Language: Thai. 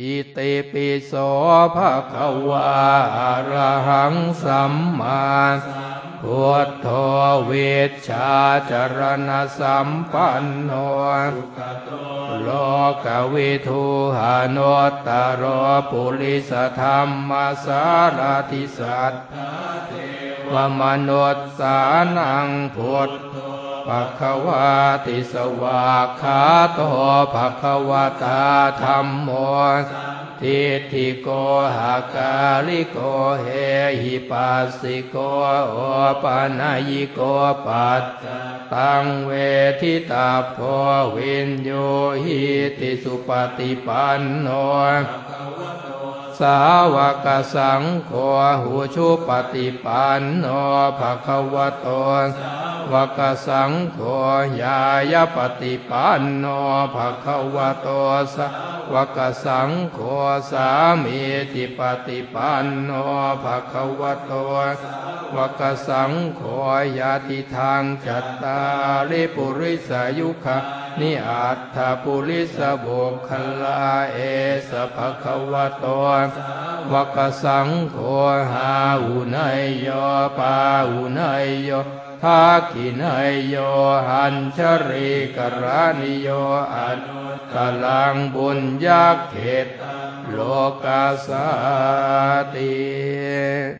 อิติปิโสภะคะวาอะระหังสัมมาพุทโธเวชชาจรณะสัมปันโนโลกวิทูหานตตโรปุริสธรรมสารติสัต วมนุษสานังพุทธภควาติสวากขาโตภควตาธรรมโมทิฏฐิโกหากาลิโกเฮหิปัสสิโกโอปานายิโกปัตตังเวทิตาโพวินโยหิติสุปฏิปันโน สาวกสังโฆหูชุปฏิปันโนภะคะวะโตวกสังโฆยายปฏิปันโนภะคะวะโตสาวกสังโฆสามีติปฏิปันโนภะคะวะโตวกสังโฆยาติทางจัตตาริปุริสายุคะ นิอัตถปุริสบุคลาเอสภคะวะโตวกสังโฆหาอุนยโยปาอุนยโยทักขินยโยหันชริกรานิโยอันตลังบุญยักเขตโลกาสาติ